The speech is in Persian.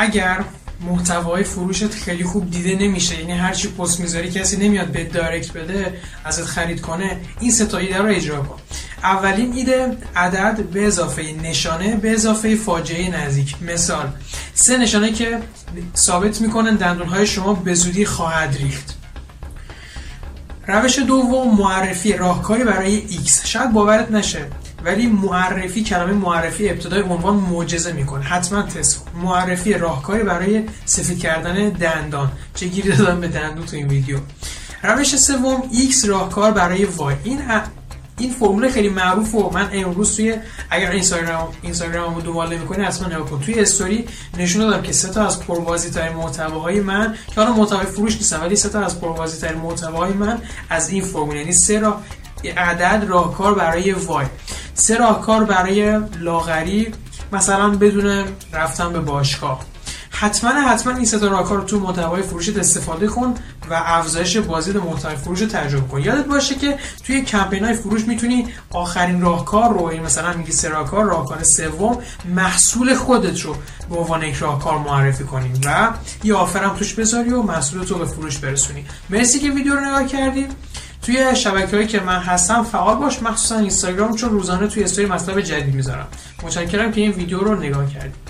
اگر محتوای فروشت خیلی خوب دیده نمیشه یعنی هر چی پست می‌ذاری کسی نمیاد به دایرکت بده ازت خرید کنه این سه تا ایده رو اجرا کن. اولین ایده عدد به اضافه نشانه به اضافه فاجعه نزدیک. مثال سه نشانه که ثابت می‌کنن دندونهای شما به زودی خواهد ریخت. روش دوم معرفی راهکاری برای X. شاید باورت نشه. ولی معرفی کلمه معرفی ابتدای عنوان معجزه می‌کنه. حتما تست معرفی راهکاری برای سفید کردن دندان. چه گیری دادم به دندون تو این ویدیو. روش سوم X راهکار برای Y این این فرمول خیلی معروف و من امروز توی اگر اینستاگرام اینستاگرام رو دنبال نمی‌کنی حتما نگاه کن. توی استوری نشون دادم که سه تا از پربازی ترین محتواهای من که حالا محتوای فروش نیستن ولی سه تا از پربازی ترین محتواهای من از این فرمول. یعنی سه را عدد راهکار برای وای. سه راهکار برای لاغری مثلا بدون رفتن به باشگاه. حتما حتما این ستا راهکار رو تو محتوای فروشت استفاده کن و افزایش بازدید محتوای فروش رو تجربه کن. یادت باشه که توی کمپین های فروش می‌تونی آخرین راهکار رو این مثلا میگی سه راهکار راهکار سوم محصول خودت رو به عنوان یک راهکار معرفی کنی و یه آفرم توش بذاری و محصول تو به فروش برسونی. مرسی که ویدیو رو نگاه کردی. توی شبکه هایی که من هستم فعال باش مخصوصا اینستاگرام چون روزانه توی استوری مطلب جدید می‌ذارم. متشکرم که این ویدیو رو نگاه کردید